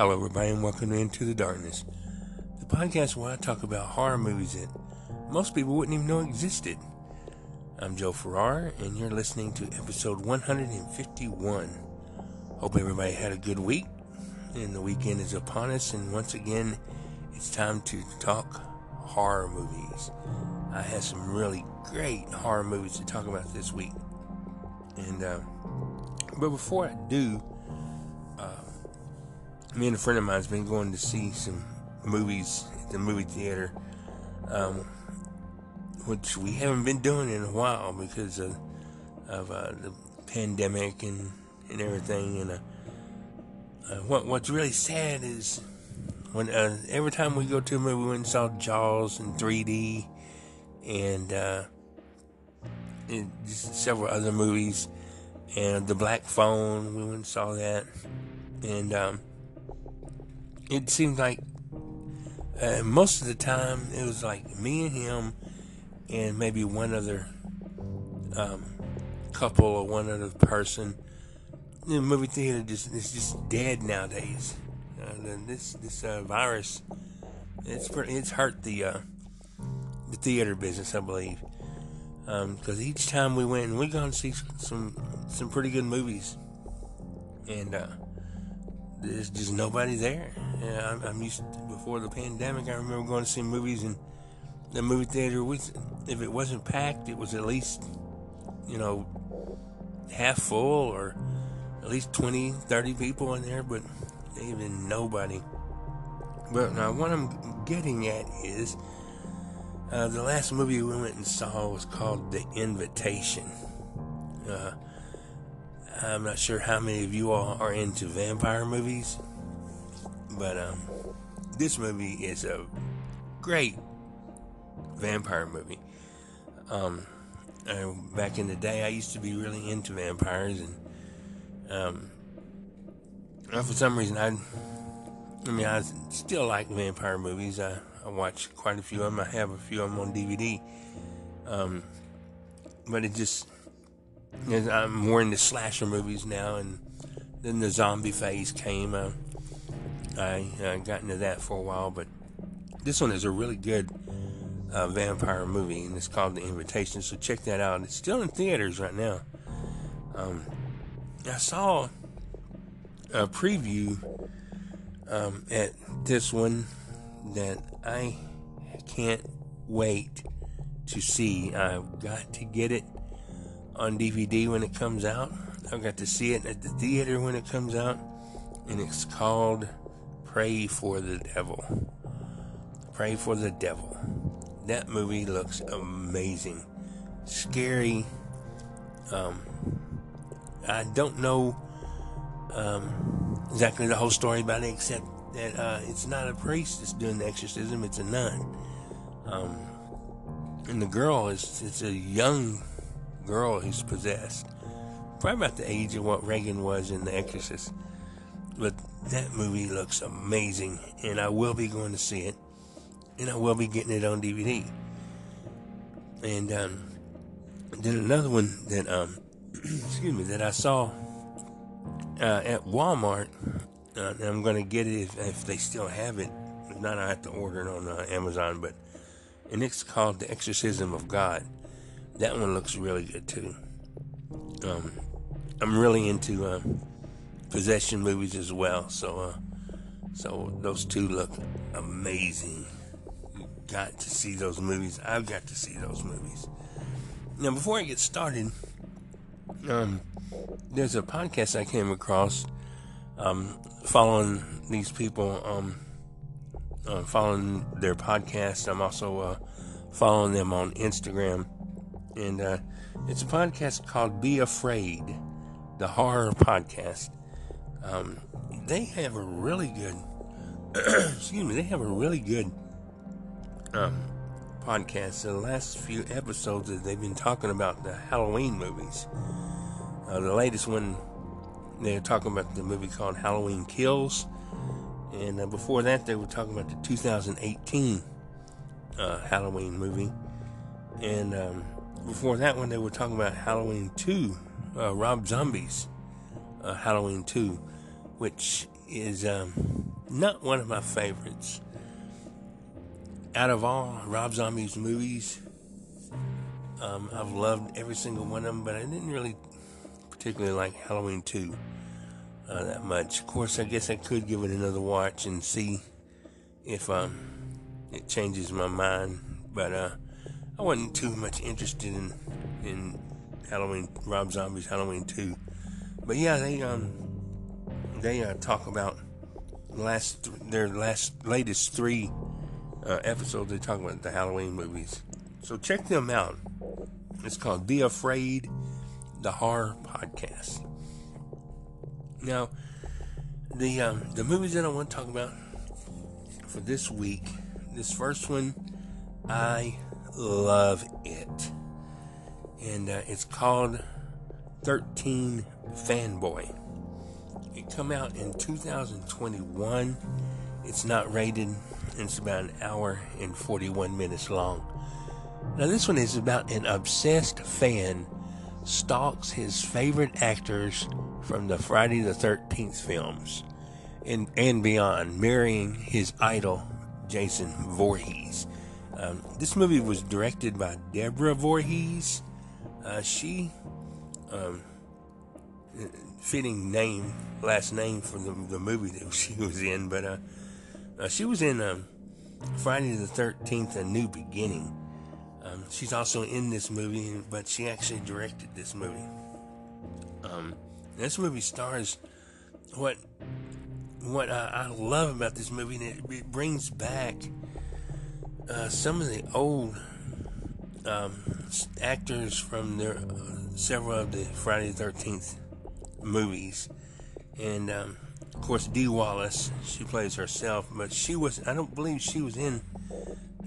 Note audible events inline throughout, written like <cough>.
Hello, everybody, and welcome to Into the Darkness, the podcast where I talk about horror movies that most people wouldn't even know existed. I'm Joe Farrar, and you're listening to episode 151. Hope everybody had a good week, and the weekend is upon us, and once again, it's time to talk horror movies. I have some really great horror movies to talk about this week, and uh, but before I do, me and a friend of mine's been going to see some movies at the movie theater, um, which we haven't been doing in a while because of, of uh, the pandemic and, and everything. And uh, uh, what what's really sad is when uh, every time we go to a movie, we went and saw Jaws in 3D and, uh, and several other movies, and The Black Phone. We went and saw that, and um, it seemed like uh, most of the time it was like me and him and maybe one other um, couple or one other person. The movie theater just is just dead nowadays. Uh, this this uh, virus it's pretty, it's hurt the uh, the theater business, I believe, because um, each time we went, we gone to see some some pretty good movies, and uh, there's just nobody there. Yeah, I'm, I'm, used to, before the pandemic. I remember going to see movies in the movie theater. Was, if it wasn't packed, it was at least you know half full or at least 20, 30 people in there, but even nobody. But now what I'm getting at is uh, the last movie we went and saw was called The Invitation. Uh, I'm not sure how many of you all are into vampire movies, but um, this movie is a great vampire movie. Um, uh, back in the day, I used to be really into vampires, and um, for some reason, I, I mean, I still like vampire movies. I, I watch quite a few of them. I have a few of them on DVD. Um, but it just I'm more into slasher movies now, and then the zombie phase came. Uh, I uh, got into that for a while, but this one is a really good uh, vampire movie, and it's called The Invitation. So check that out. It's still in theaters right now. Um, I saw a preview um, at this one that I can't wait to see. I've got to get it on DVD when it comes out. I've got to see it at the theater when it comes out, and it's called Prey for the Devil. Prey for the Devil. That movie looks amazing, scary. Um, I don't know um, exactly the whole story about it, except that uh, it's not a priest that's doing the exorcism; it's a nun. Um, and the girl is it's a young girl who's possessed. Probably about the age of what Reagan was in The Exorcist. But that movie looks amazing, and I will be going to see it, and I will be getting it on DVD. And um, then another one that um, <clears throat> excuse me that I saw uh, at Walmart, uh, I'm going to get it if, if, they still have it. If not, I have to order it on uh, Amazon. But and it's called The Exorcism of God. That one looks really good too. Um, I'm really into uh, possession movies as well, so uh, so those two look amazing. You got to see those movies. I've got to see those movies. Now, before I get started, um, there's a podcast I came across um, following these people, um, uh, following their podcast. I'm also uh, following them on Instagram and uh, it's a podcast called Be Afraid, the horror podcast. Um, they have a really good, <clears throat> excuse me, they have a really good um, podcast. The last few episodes that they've been talking about the Halloween movies. Uh, the latest one, they're talking about the movie called Halloween Kills. And uh, before that, they were talking about the 2018 uh, Halloween movie. And um, before that one, they were talking about Halloween 2, uh, Rob Zombie's uh, Halloween 2, which is um, not one of my favorites. Out of all Rob Zombie's movies, um, I've loved every single one of them, but I didn't really particularly like Halloween 2 uh, that much. Of course, I guess I could give it another watch and see if um, it changes my mind, but uh, I wasn't too much interested in in Halloween Rob Zombie's Halloween 2. But yeah, they um they uh, talk about last their last latest three uh, episodes. They talk about the Halloween movies, so check them out. It's called Be Afraid, the horror podcast. Now, the um, the movies that I want to talk about for this week, this first one, I love it, and uh, it's called Thirteen Fanboy. It come out in 2021. It's not rated. It's about an hour and 41 minutes long. Now this one is about an obsessed fan stalks his favorite actors from the Friday the 13th films and, and beyond, marrying his idol, Jason Voorhees. Um, this movie was directed by Deborah Voorhees. Uh, she, um, fitting name, last name for the, the movie that <laughs> she was in, but uh, uh, she was in um, Friday the 13th, A New Beginning. Um, she's also in this movie, but she actually directed this movie. Um, this movie stars what what I, I, love about this movie, and it, it brings back uh, some of the old um, actors from their uh, several of the Friday the Thirteenth movies, and um, of course Dee Wallace, she plays herself, but she was I don't believe she was in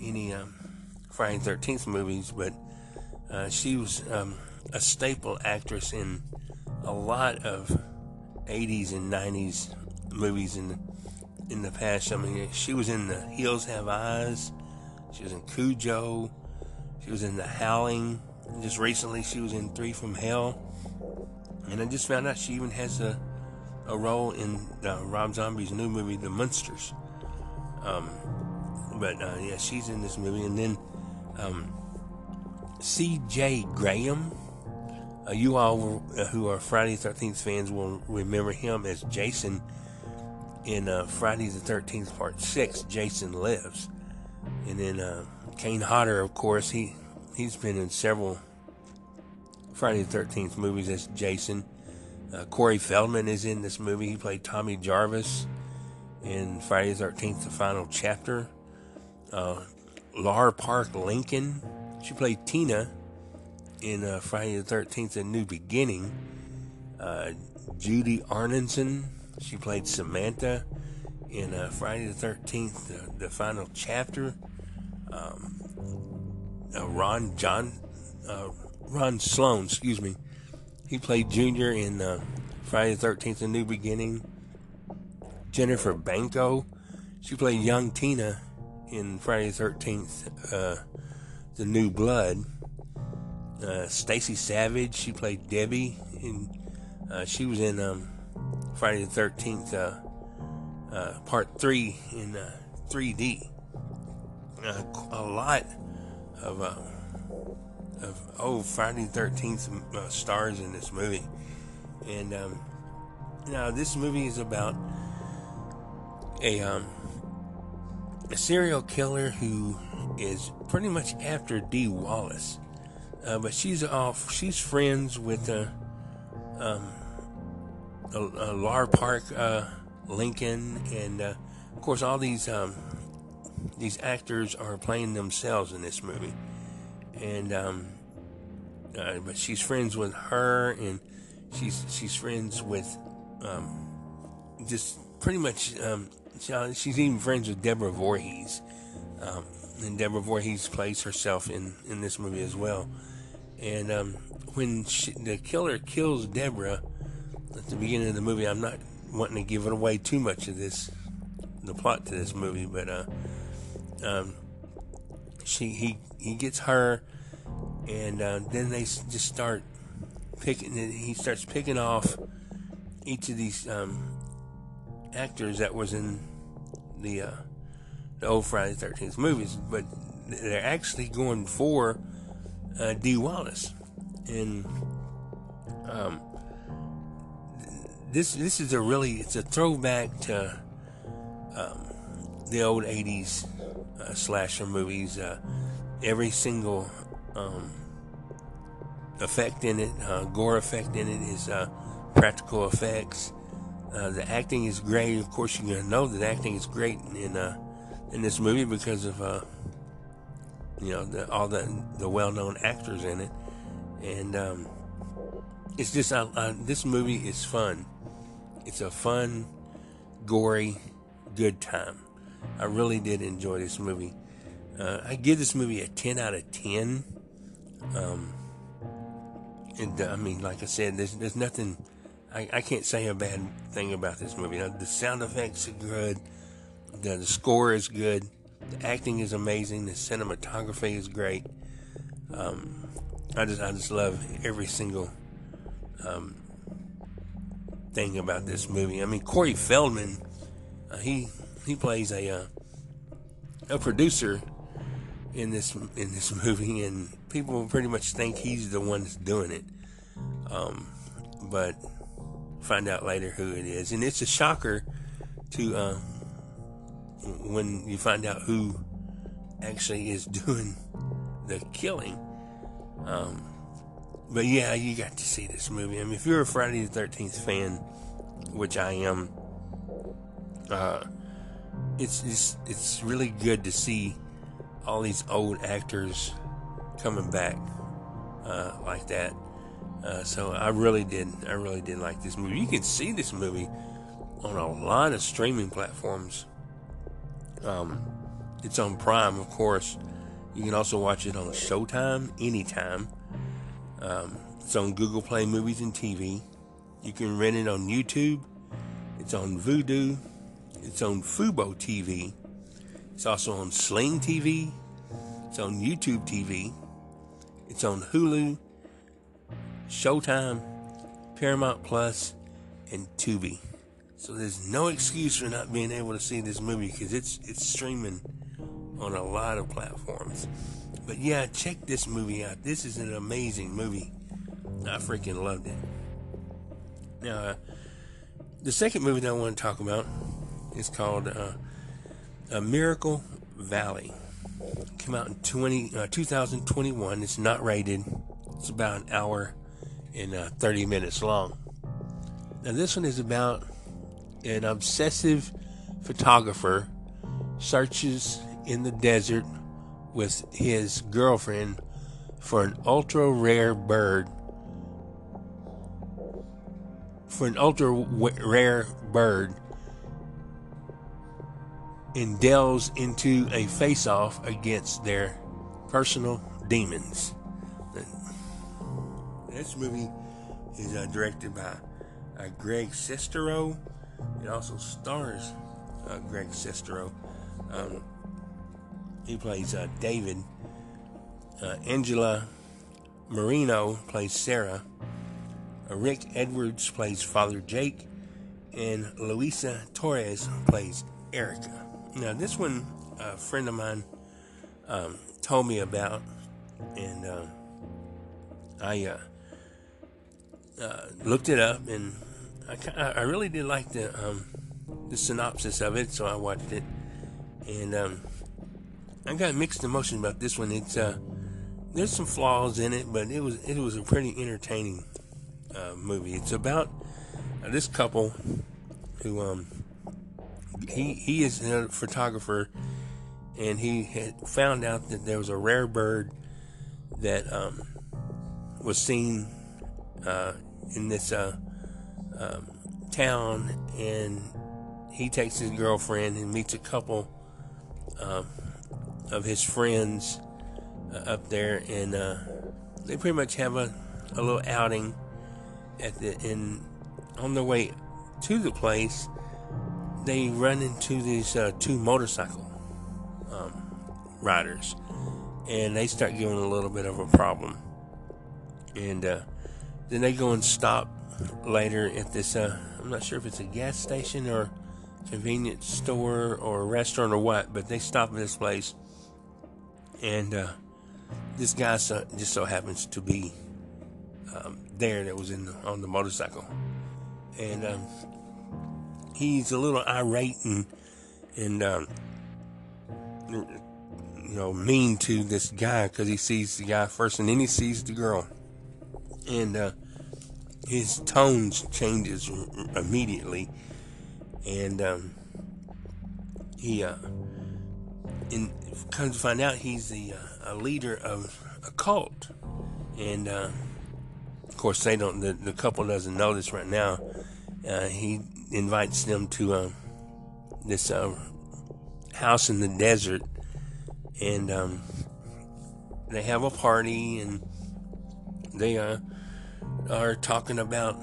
any um, Friday the Thirteenth movies, but uh, she was um, a staple actress in a lot of 80s and 90s movies in the, in the past. I mean, she was in The Hills Have Eyes. She was in Cujo. She was in The Howling. Just recently, she was in Three from Hell. And I just found out she even has a, a role in uh, Rob Zombie's new movie, The Munsters. Um, but uh, yeah, she's in this movie. And then um, C.J. Graham. Uh, you all uh, who are Friday the 13th fans will remember him as Jason in uh, Friday the 13th Part 6, Jason Lives. And then uh, Kane Hodder, of course, he, he's been in several Friday the 13th movies as Jason. Uh, Corey Feldman is in this movie. He played Tommy Jarvis in Friday the 13th, the final chapter. Uh, Lar Park Lincoln, she played Tina in uh, Friday the 13th, A New Beginning. Uh, Judie Aronson, she played Samantha in uh, Friday the 13th, the, the final chapter. Um, uh, Ron John, Ron Sloan, excuse me. He played Junior in uh, Friday the 13th, A New Beginning. Jennifer Banko, she played young Tina in Friday the 13th, uh, The New Blood. Uh, Stacy Savage, she played Debbie, and uh, she was in um, Friday the 13th, uh, uh, Part 3 in 3D. Uh, a lot of of oh Friday the 13th uh, stars in this movie. And um, now this movie is about a um, a serial killer who is pretty much after Dee Wallace, uh, but she's off. She's friends with uh, um, a, a Lar Park uh, Lincoln, and uh, of course all these um, these actors are playing themselves in this movie and um, uh, but she's friends with her, and she's she's friends with um, just pretty much. Um, she's even friends with Deborah Voorhees, um, and Deborah Voorhees plays herself in in this movie as well. And um, when she, the killer kills Deborah at the beginning of the movie, I'm not wanting to give it away too much of this, the plot to this movie, but uh, um, she he he gets her, and uh, then they just start picking. And He starts picking off each of these um, actors that was in the uh, the old Friday the 13th movies, but they're actually going for uh, Dee Wallace, and um, this this is a really it's a throwback to um, the old 80s uh, slasher movies. Uh, every single um, effect in it, uh, gore effect in it, is uh, practical effects. Uh, the acting is great. Of course, you're gonna know that acting is great in uh, in this movie because of you know the, all the the well-known actors in it, and um, it's just this movie is fun. It's a fun, gory, good time. I really did enjoy this movie. Uh, I give this movie a 10 out of 10. Um, and I mean, like I said, there's, there's nothing, I, I can't say a bad thing about this movie. The sound effects are good, the, the score is good, the acting is amazing, the cinematography is great. Um, I just, I just love every single um, thing about this movie. I mean, Corey Feldman, uh, he he plays a uh, a producer in this in this movie, and people pretty much think he's the one that's doing it. Um, but find out later who it is, and it's a shocker to uh, when you find out who actually is doing the killing. Um, but yeah, you got to see this movie. I mean, if you're a Friday the Thirteenth fan, which I am, uh, it's it's it's really good to see all these old actors coming back uh, like that. Uh, so I really did I really did like this movie. You can see this movie on a lot of streaming platforms. Um, it's on Prime, of course. You can also watch it on Showtime anytime. Um, it's on Google Play Movies and TV. You can rent it on YouTube. It's on Vudu. It's on Fubo TV. It's also on Sling TV. It's on YouTube TV. It's on Hulu, Showtime, Paramount Plus, and Tubi. So there's no excuse for not being able to see this movie because it's it's streaming on a lot of platforms. But yeah, check this movie out. This is an amazing movie. I freaking loved it. Now, uh, the second movie that I want to talk about is called uh, A Miracle Valley. Came out in 20, uh, 2021. It's not rated. It's about an hour and uh, 30 minutes long. Now, this one is about an obsessive photographer searches in the desert with his girlfriend for an ultra rare bird. For an ultra rare bird and delves into a face off against their personal demons. This movie is uh, directed by uh, Greg Sestero. It also stars uh, Greg Sestero. Um, he plays uh, David. Uh, Angela Marino plays Sarah. Uh, Rick Edwards plays Father Jake. And Luisa Torres plays Erica. Now, this one, a friend of mine um, told me about, and uh, I uh, uh, looked it up, and I, I really did like the um, the synopsis of it, so I watched it, and um, I got mixed emotions about this one. It's uh, there's some flaws in it, but it was it was a pretty entertaining uh, movie. It's about uh, this couple who um he he is a photographer, and he had found out that there was a rare bird that um, was seen uh, in this uh, um, town, and he takes his girlfriend and meets a couple uh, of his friends uh, up there, and uh, they pretty much have a, a little outing at the in on their way to the place they run into these uh, two motorcycle um, riders, and they start giving a little bit of a problem. And uh, then they go and stop later at this. Uh, I'm not sure if it's a gas station or convenience store or restaurant or what, but they stop at this place, and uh, this guy so, just so happens to be um, there that was in the, on the motorcycle, and um, he's a little irate and and um, you know mean to this guy because he sees the guy first and then he sees the girl, and uh, his tones changes immediately, and um, he uh, in comes to find out he's the uh, a leader of a cult, and uh, of course they don't. The, the couple doesn't know this right now. Uh, he invites them to uh, this uh, house in the desert, and um, they have a party, and they uh, are talking about.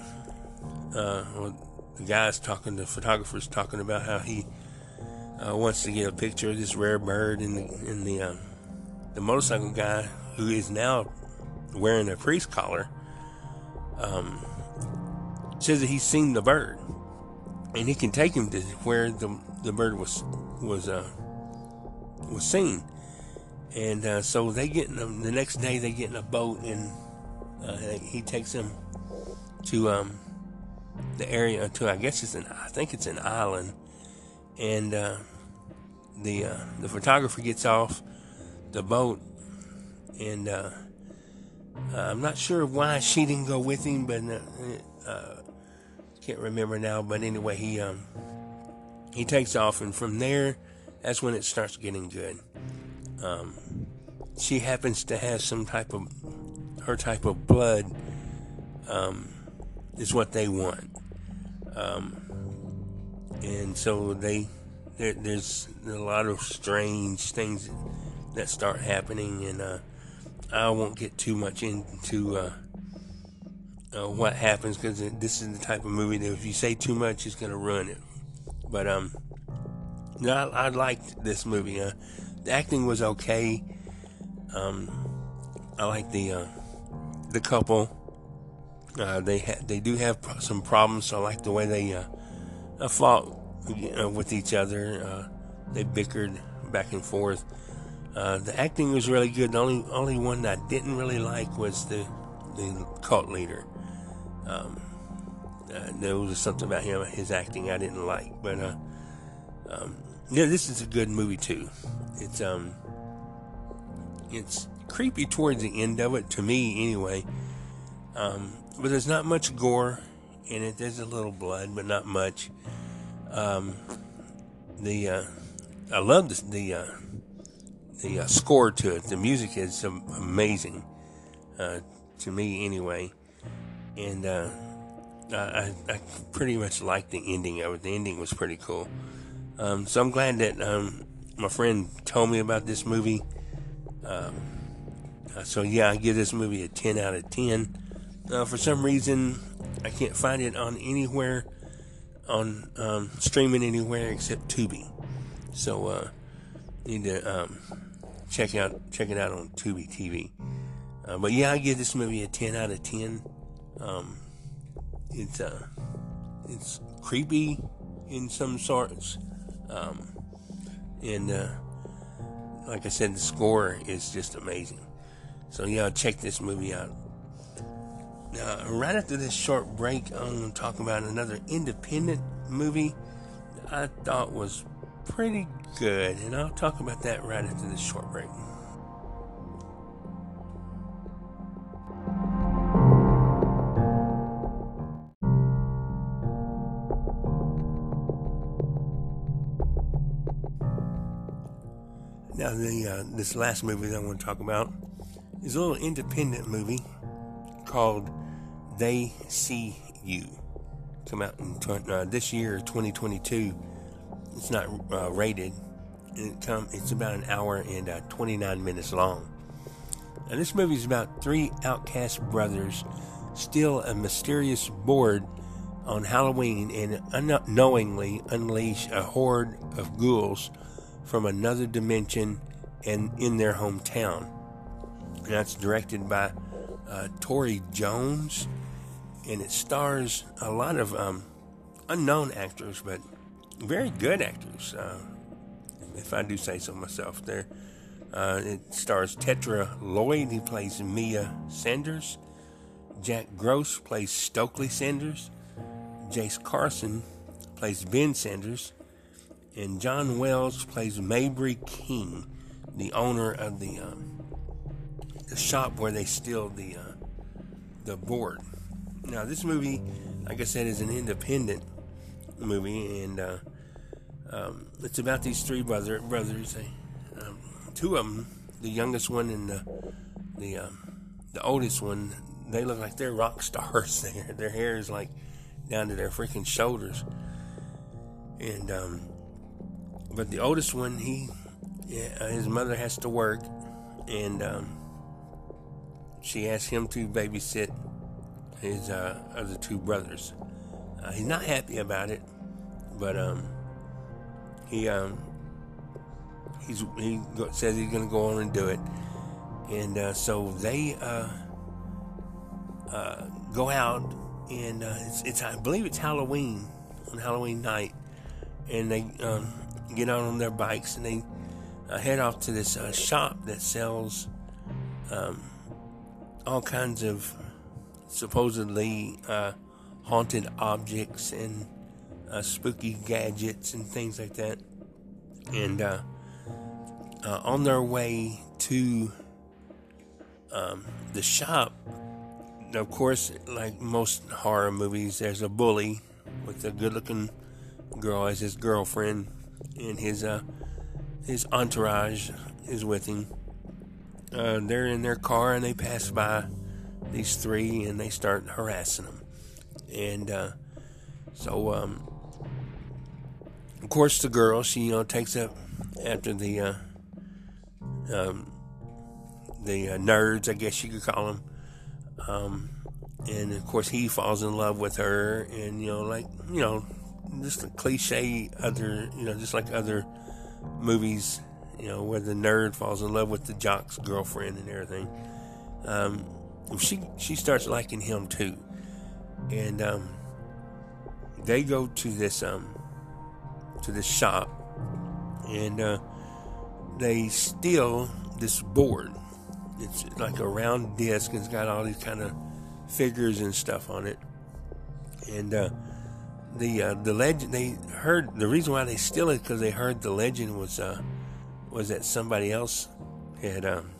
Uh, well, the guy's talking, the photographer's talking about how he uh, wants to get a picture of this rare bird, and the, and the, uh, the motorcycle guy, who is now wearing a priest collar, um, says that he's seen the bird and he can take him to where the the bird was was uh, was seen. And uh, so they get in a, the next day they get in a boat and uh, he takes them to um, the area to I guess it's an I think it's an island, and uh, the uh, the photographer gets off the boat and uh, I'm not sure why she didn't go with him, but can't remember now, but anyway, he um, he takes off, and from there, that's when it starts getting good. Um, she happens to have some type of her type of blood um, is what they want, um, and so they there, there's a lot of strange things that start happening, and uh, I won't get too much into. Uh, uh, what happens because this is the type of movie that if you say too much, it's to ruin it. But um, no, I, I liked this movie. Uh, the acting was okay. Um, I like the uh, the couple. Uh, they ha- they do have some problems. So I like the way they uh, uh fought with each other. Uh, they bickered back and forth. Uh, the acting was really good. The only only one that I didn't really like was the the cult leader. Um, uh, there was something about him, his acting I didn't like, but uh, um, yeah, this is a good movie too. It's um, it's creepy towards the end of it to me anyway. Um, but there's not much gore in it. There's a little blood, but not much. Um, the uh, I love this, the uh, the uh, score to it. The music is amazing uh, to me anyway and uh, I, I, pretty much liked the ending of it. The ending was pretty cool. Um, so I'm glad that um, my friend told me about this movie. Um, uh, so yeah, I give this movie a 10 out of 10. Uh, for some reason, I can't find it on anywhere on um, streaming anywhere except Tubi. So uh, need to um, check out check it out on Tubi TV. Uh, but yeah, I give this movie a 10 out of 10. Um, it's uh, it's creepy in some sorts, um, and uh, like I said, the score is just amazing. So yeah, check this movie out. Now, right after this short break, I'm going to talk about another independent movie I thought was pretty good, and I'll talk about that right after this short break. Now, the uh, this last movie that I want to talk about is a little independent movie called They See You. Come out in uh, this year, 2022. It's not uh, rated. It come. It's about an hour and uh, 29 minutes long. And this movie is about three outcast brothers steal a mysterious board on Halloween and unknowingly unleash a horde of ghouls from another dimension and in their hometown. And that's directed by uh, Tori Jones, and it stars a lot of um, unknown actors, but very good actors, uh, if I do say so myself. There, uh, it stars Tetra Lloyd. He plays Mia Sanders. Jack Gross plays Stokely Sanders. Jace Carson plays Ben Sanders. And John Wells plays Mabry King, the owner of the um, the shop where they steal the uh, the board. Now, this movie, like I said, is an independent movie, and uh, um, it's about these three brother brothers. They, um, two of them, the youngest one and the the um, the oldest one, they look like they're rock <laughs> stars. their their hair is like down to their freaking shoulders, and um, but the oldest one, he yeah, his mother has to work, and um, she asked him to babysit his uh, other two brothers. Uh, he's not happy about it, but um, he um, he's he says he's going to go on and do it, and uh, so they uh, uh, go out and uh, it's, it's, I believe it's Halloween on Halloween night, and they um, get out on their bikes and they head off to this shop that sells um, all kinds of supposedly uh, haunted objects and uh, spooky gadgets and things like that. And uh, uh on their way to um, the shop, of course, like most horror movies, there's a bully with a good-looking girl as his girlfriend, and his uh, his entourage is with him. Uh, they're in their car and they pass by these three and they start harassing them. And uh, so, um, of course, the girl, she, you know, takes up after the, uh, um, the uh, nerds, I guess you could call them. Um, and of course, he falls in love with her, and, you know, like, you know, just a cliche other, you know, just like other movies, you know, where the nerd falls in love with the jock's girlfriend and everything. Um, she she starts liking him too, and um, they go to this um to this shop, and uh, they steal this board. It's like a round disc, and it's got all these kind of figures and stuff on it, and. Uh, the uh, the legend they heard the reason why they steal it because they heard the legend was uh, was that somebody else had um,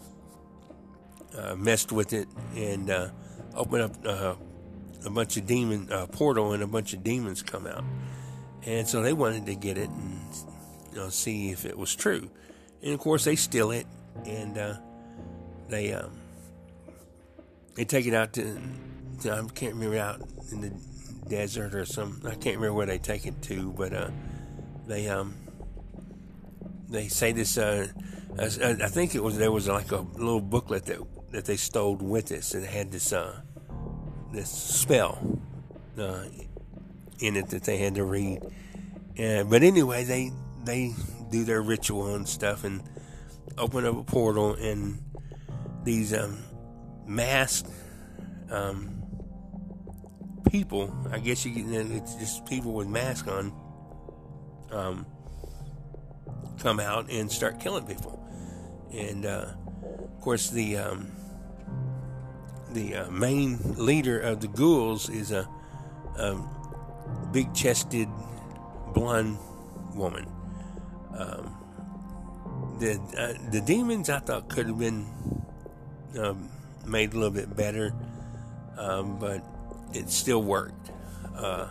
uh, messed with it and uh, opened up uh, a bunch of demon uh, portal and a bunch of demons come out, and so they wanted to get it and you know see if it was true, and of course they steal it and they um, they take it out to, to, I can't remember out in the desert or some I can't remember where they take it to, but uh, they um they say this. Uh, I think it was there was like a little booklet that that they stole with this and had this uh, this spell uh, in it that they had to read. And but anyway, they they do their ritual and stuff and open up a portal and these um, masked um, people. I guess you it's just people with masks on. Um, come out and start killing people, and uh, of course the um, the uh, main leader of the ghouls is a, a big chested blonde woman. Um, the uh, the demons I thought could have been um, made a little bit better, um, but it still worked. Uh,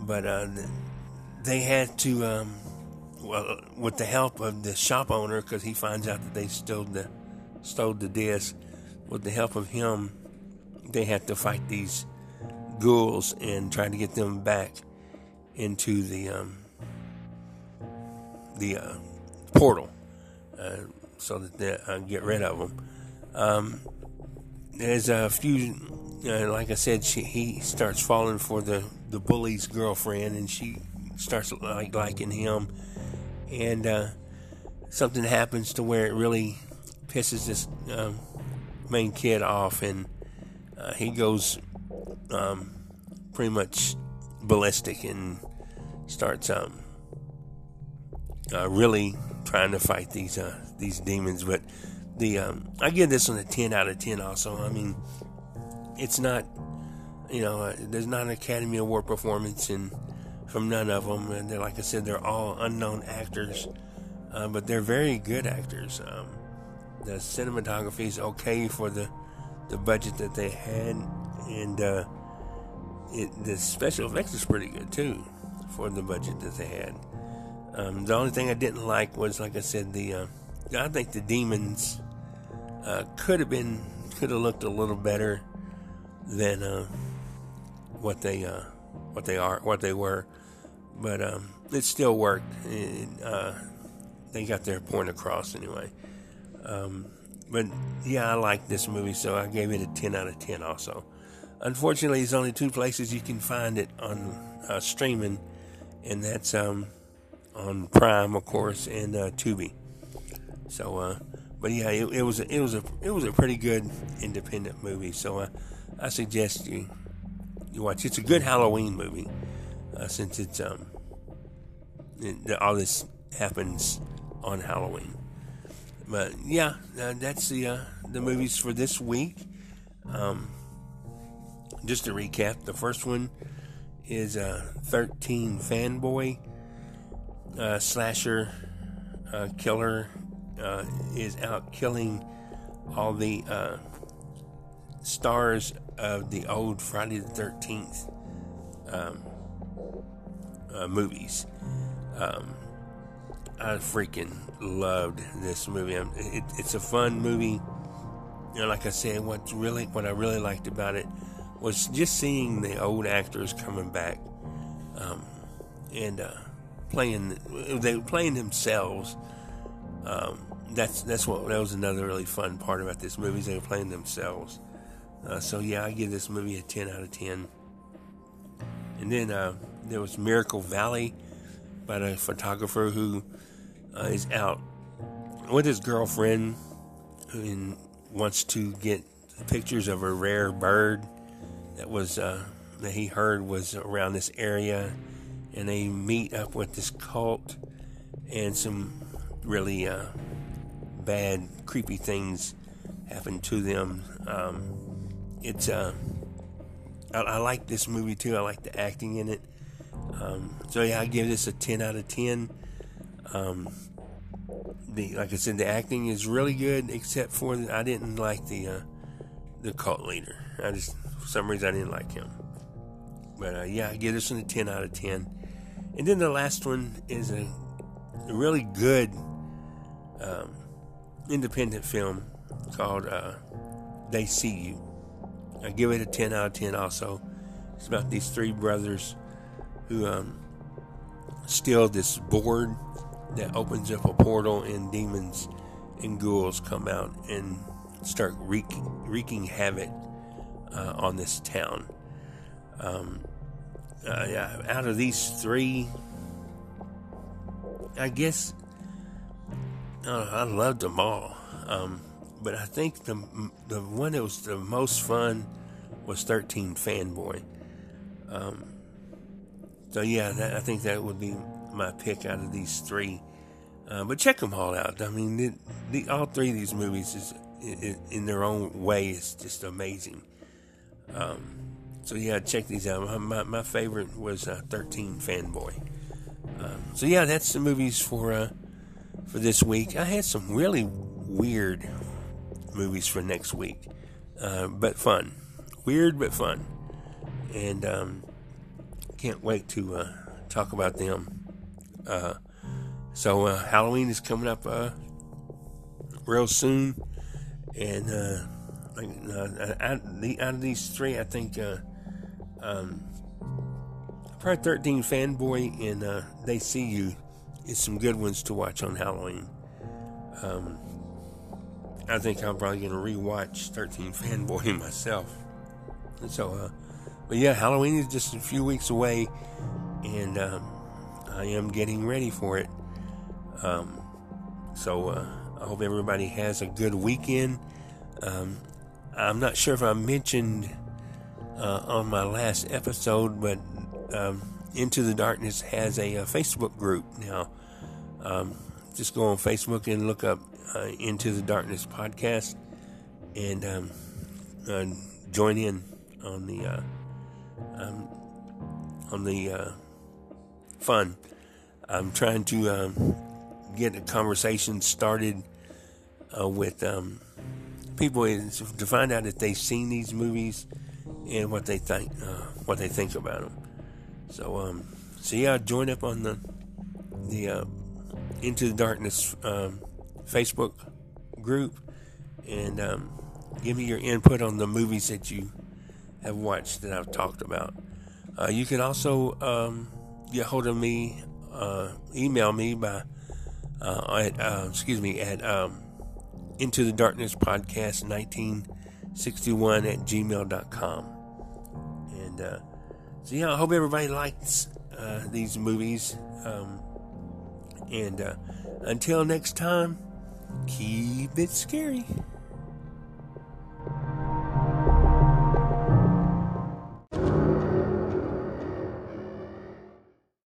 but uh, they had to, um, well, with the help of the shop owner, because he finds out that they stole the stole the disc with the help of him, they had to fight these ghouls and try to get them back into the um, the uh, portal uh, so that they uh, get rid of them. Um, there's a few, like I said, she, he starts falling for the the bully's girlfriend, and she starts like liking him, and uh, something happens to where it really pisses this um, main kid off, and uh, he goes um, pretty much ballistic and starts um, uh, really trying to fight these uh, these demons. But the um, I give this one a ten out of ten. Also, I mean, it's not you know uh, there's not an Academy Award performance in from none of them, and they're like I said, they're all unknown actors, uh, but they're very good actors. Um, the cinematography is okay for the the budget that they had, and uh, it, the special effects is pretty good too for the budget that they had. Um, the only thing I didn't like was, like I said, the uh, I think the demons uh, could have been could have looked a little better than uh, what they uh, what they are what they were, but um, it still worked. It, uh, they got their point across anyway. Um, but yeah, I like this movie, so I gave it a 10 out of 10 also. Unfortunately, there's only two places you can find it on uh, streaming, and that's um, on Prime, of course, and uh, Tubi. So, uh, but yeah, it, it, was a, it was a it was a pretty good independent movie. So I suggest you you watch. It's a good Halloween movie uh, since it's um it, all this happens on Halloween. But yeah, uh, that's the uh, the movies for this week. Um, just to recap, the first one is uh, 13 Fanboy uh, slasher uh, killer uh, is out killing all the stars of the old Friday the 13th um, uh, movies. Um, I freaking loved this movie. It, it's a fun movie. You know, like I said, what really, what I really liked about it was just seeing the old actors coming back um, and uh, playing. They were playing themselves. Um, that's that's what that was another really fun part about this movie. They were playing themselves. Uh, so yeah, I give this movie a ten out of ten. And then uh, there was Miracle Valley by a photographer who uh, is out with his girlfriend and wants to get pictures of a rare bird that was uh, that he heard was around this area, and they meet up with this cult and some really uh, bad, creepy things happen to them. Um, it's uh, I, I, like this movie too. I like the acting in it. Um, so yeah, I give this a ten out of ten. Um, the like I said, the acting is really good, except for the, I didn't like the uh, the cult leader. I just for some reason I didn't like him. But uh, yeah, I give this one a ten out of ten. And then the last one is a, really good um, independent film called uh, They See You. I give it a ten out of ten. Also, it's about these three brothers who um, steal this board that opens up a portal and demons and ghouls come out and start wreaking, wreaking havoc uh, on this town. Um, uh, yeah, out of these three, I guess uh, I loved them all. Um, but I think the the one that was the most fun was 13 Fanboy. Um, so yeah, that, I think that would be my pick out of these three. Uh, but check them all out. I mean, the, the, all three of these movies is, in, in their own way is just amazing. Um, so yeah, check these out. My, my favorite was uh, 13 Fanboy. Um, so yeah, that's the movies for uh, for this week. I had some really weird movies for next week, uh, but fun. Weird but fun, and um, can't wait to uh, talk about them. Uh, so uh, Halloween is coming up uh, real soon, and like uh, out, the, out of these three, I think um, probably 13 Fanboy and They See You is some good ones to watch on Halloween. Um, I think I'm probably to rewatch 13 Fanboy <laughs> myself. And so, uh, but yeah, Halloween is just a few weeks away, and um, I am getting ready for it. Um, so uh, I hope everybody has a good weekend. Um, I'm not sure if I mentioned uh, on my last episode, but um, Into the Darkness has a, a, Facebook group now. um, just go on Facebook and look up uh, Into the Darkness podcast and um, uh, join in on the uh, um, on the uh, fun. I'm trying to um, get a conversation started uh, with um, people to find out if they've seen these movies and what they think uh, what they think about them. So um, so yeah, join up on the the Into the Darkness um, Facebook group and um, give me your input on the movies that you have watched that I've talked about. Uh, you can also um, get hold of me, uh, email me by uh, at uh, excuse me at um, into the darkness podcast 1961 at gmail.com and uh, so yeah I hope everybody likes uh, these movies um, and until next time keep it scary